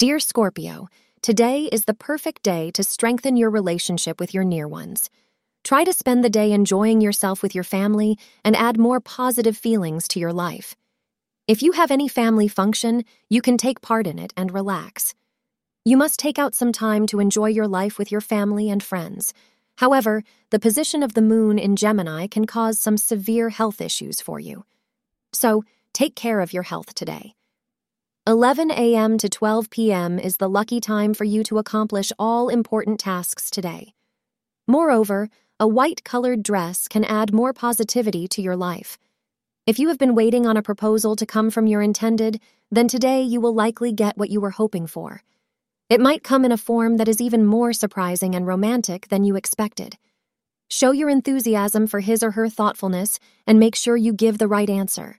Dear Scorpio, today is the perfect day to strengthen your relationship with your near ones. Try to spend the day enjoying yourself with your family and add more positive feelings to your life. If you have any family function, you can take part in it and relax. You must take out some time to enjoy your life with your family and friends. However, the position of the moon in Gemini can cause some severe health issues for you. So, take care of your health today. 11 a.m. to 12 p.m. is the lucky time for you to accomplish all important tasks today. Moreover, a white colored dress can add more positivity to your life. If you have been waiting on a proposal to come from your intended, then today you will likely get what you were hoping for. It might come in a form that is even more surprising and romantic than you expected. Show your enthusiasm for his or her thoughtfulness and make sure you give the right answer.